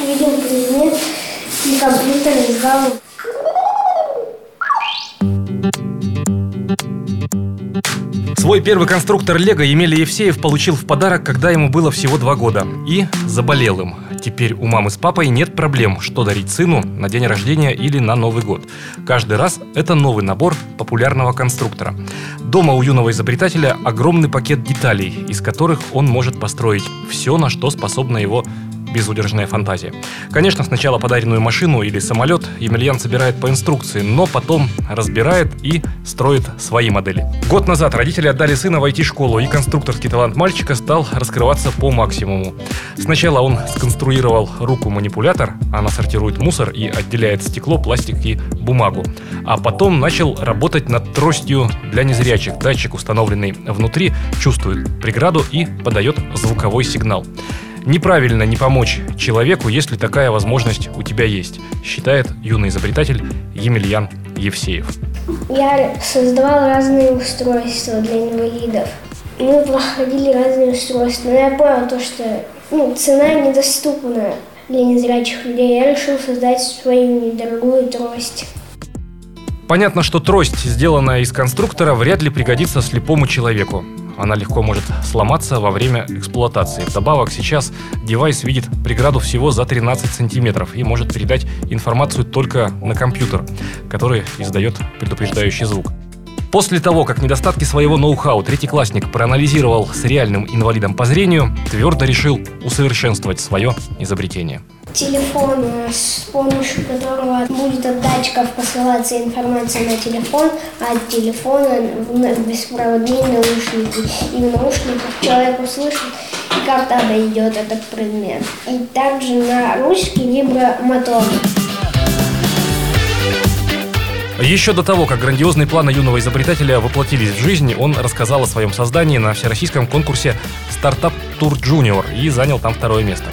видел предмет и компьютер издал. Свой первый конструктор Лего Емеля Евсеев получил в подарок, когда ему было всего два года. И заболел им. Теперь у мамы с папой нет проблем, что дарить сыну на день рождения или на Новый год. Каждый раз это новый набор популярного конструктора. Дома у юного изобретателя огромный пакет деталей, из которых он может построить все, на что способна его безудержная фантазия. Конечно, сначала подаренную машину или самолет Емельян собирает по инструкции, но потом разбирает и строит свои модели. Год назад родители отдали сына в IT-школу, и конструкторский талант мальчика стал раскрываться по максимуму. Сначала он сконструировал руку-манипулятор, она сортирует мусор и отделяет стекло, пластик и бумагу. А потом начал работать над тростью для незрячих. Датчик, установленный внутри, чувствует преграду и подает звуковой сигнал. Неправильно не помочь человеку, если такая возможность у тебя есть, считает юный изобретатель Емельян Евсеев. Я создавал разные устройства для инвалидов. Мы проходили разные устройства, но я понял то, что ну, цена недоступна для незрячих людей. Я решил создать свою недорогую трость. Понятно, что трость, сделанная из конструктора, вряд ли пригодится слепому человеку. Она легко может сломаться во время эксплуатации. Вдобавок, сейчас девайс видит преграду всего за 13 сантиметров и может передать информацию только на компьютер, который издает предупреждающий звук. После того, как недостатки своего ноу-хау третьеклассник проанализировал с реальным инвалидом по зрению, твердо решил усовершенствовать свое изобретение. Телефон, с помощью которого будет от датчиков посылаться информация на телефон, а от телефона в беспроводные наушники. И в наушниках человек услышит и как-то дойдет этот предмет. И также на ручке вибромотор. Еще до того, как грандиозные планы юного изобретателя воплотились в жизнь, он рассказал о своем создании на всероссийском конкурсе «Стартап Тур Junior и занял там второе место.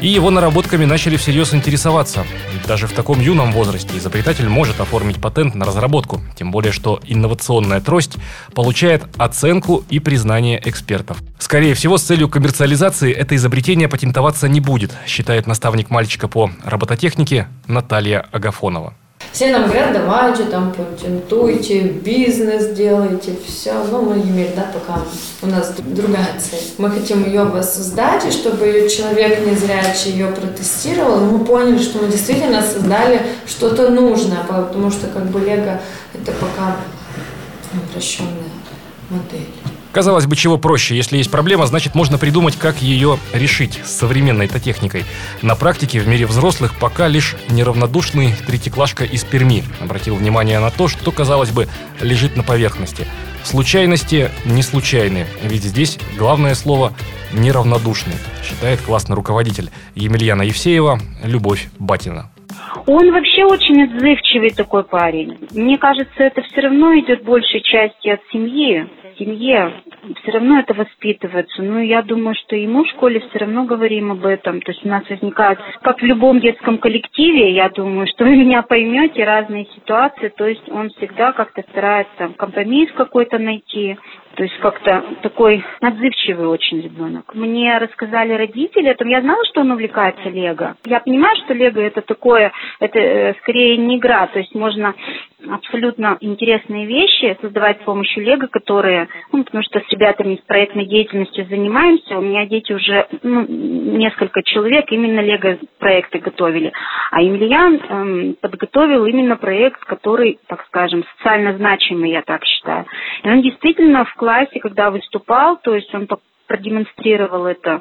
И его наработками начали всерьез интересоваться. Даже в таком юном возрасте изобретатель может оформить патент на разработку, тем более что инновационная трость получает оценку и признание экспертов. Скорее всего, с целью коммерциализации это изобретение патентоваться не будет, считает наставник мальчика по робототехнике Наталья Агафонова. Все нам говорят, давайте там патентуйте, бизнес делайте, все. Но мы, Емель, да, пока у нас другая цель. Мы хотим ее воссоздать, и чтобы ее человек незрячий ее протестировал, мы поняли, что мы действительно создали что-то нужное, потому что как бы Лего это пока упрощенная модель. Казалось бы, чего проще. Если есть проблема, значит можно придумать, как ее решить с современной-то техникой. На практике в мире взрослых пока лишь неравнодушный третьеклашка из Перми обратил внимание на то, что, казалось бы, лежит на поверхности. Случайности не случайны, ведь здесь главное слово «неравнодушный», считает классный руководитель Емельяна Евсеева Любовь Батина. Он вообще очень отзывчивый такой парень. Мне кажется, это все равно идет большей части от семьи семье все равно это воспитывается. Ну, я думаю, что и мы в школе все равно говорим об этом. То есть у нас возникают, как в любом детском коллективе, я думаю, что вы меня поймете, разные ситуации. То есть он всегда как-то старается компромисс какой-то найти. То есть как-то такой отзывчивый очень ребенок. Мне рассказали родители, это я знала, что он увлекается Лего. Я понимаю, что Лего это такое, это э, скорее не игра, то есть можно абсолютно интересные вещи создавать с помощью Лего, которые, ну, потому что с ребятами с проектной деятельностью занимаемся, у меня дети уже, ну, несколько человек именно Лего проекты готовили, а Емельян эм, подготовил именно проект, который, так скажем, социально значимый, я так считаю. И он действительно в классе, когда выступал, то есть он продемонстрировал это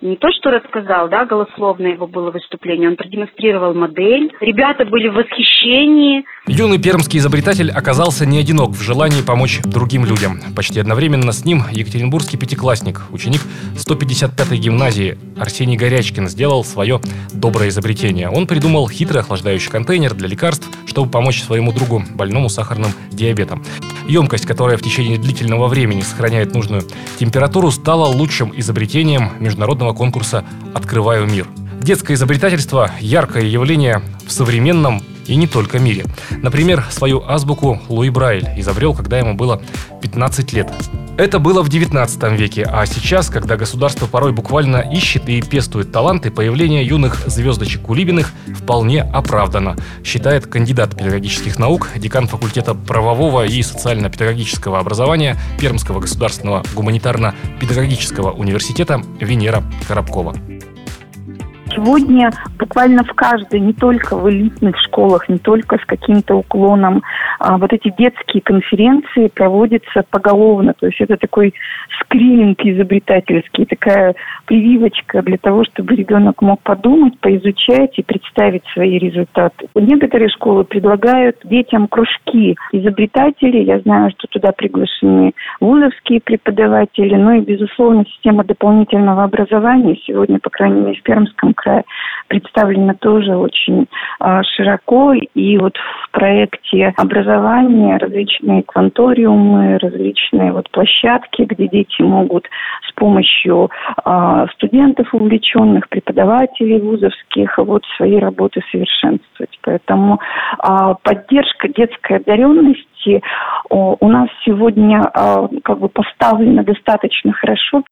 не то, что рассказал, да, голословно его было выступление, он продемонстрировал модель. Ребята были в восхищении. Юный пермский изобретатель оказался не одинок в желании помочь другим людям. Почти одновременно с ним екатеринбургский пятиклассник, ученик 155-й гимназии Арсений Горячкин сделал свое доброе изобретение. Он придумал хитрый охлаждающий контейнер для лекарств, чтобы помочь своему другу, больному сахарным диабетом. Емкость, которая в течение длительного времени сохраняет нужную температуру, стала лучшим изобретением международного конкурса «Открываю мир». Детское изобретательство – яркое явление в современном и не только мире. Например, свою азбуку Луи Брайль изобрел, когда ему было 15 лет. Это было в 19 веке, а сейчас, когда государство порой буквально ищет и пестует таланты, появление юных звездочек Кулибиных вполне оправдано, считает кандидат педагогических наук, декан факультета правового и социально-педагогического образования Пермского государственного гуманитарно-педагогического университета Венера Коробкова. Сегодня буквально в каждой, не только в элитных школах, не только с каким-то уклоном, а вот эти детские конференции проводятся поголовно. То есть это такой скрининг изобретательский, такая прививочка для того, чтобы ребенок мог подумать, поизучать и представить свои результаты. Некоторые школы предлагают детям кружки изобретателей. Я знаю, что туда приглашены вузовские преподаватели, ну и, безусловно, система дополнительного образования сегодня, по крайней мере, в Пермском крае представлена тоже очень а, широко. И вот в проекте образования различные кванториумы, различные вот площадки, где дети могут с помощью а, студентов увлеченных, преподавателей вузовских вот свои работы совершенствовать. Поэтому а, поддержка детской одаренности у нас сегодня а, как бы поставлена достаточно хорошо.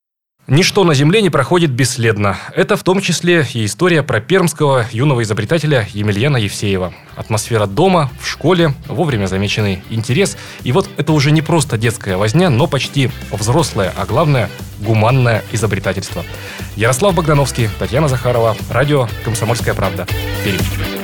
Ничто на Земле не проходит бесследно. Это в том числе и история про пермского юного изобретателя Емельяна Евсеева. Атмосфера дома, в школе, вовремя замеченный интерес. И вот это уже не просто детская возня, но почти взрослое, а главное – гуманное изобретательство. Ярослав Богдановский, Татьяна Захарова, радио «Комсомольская правда». Пермь.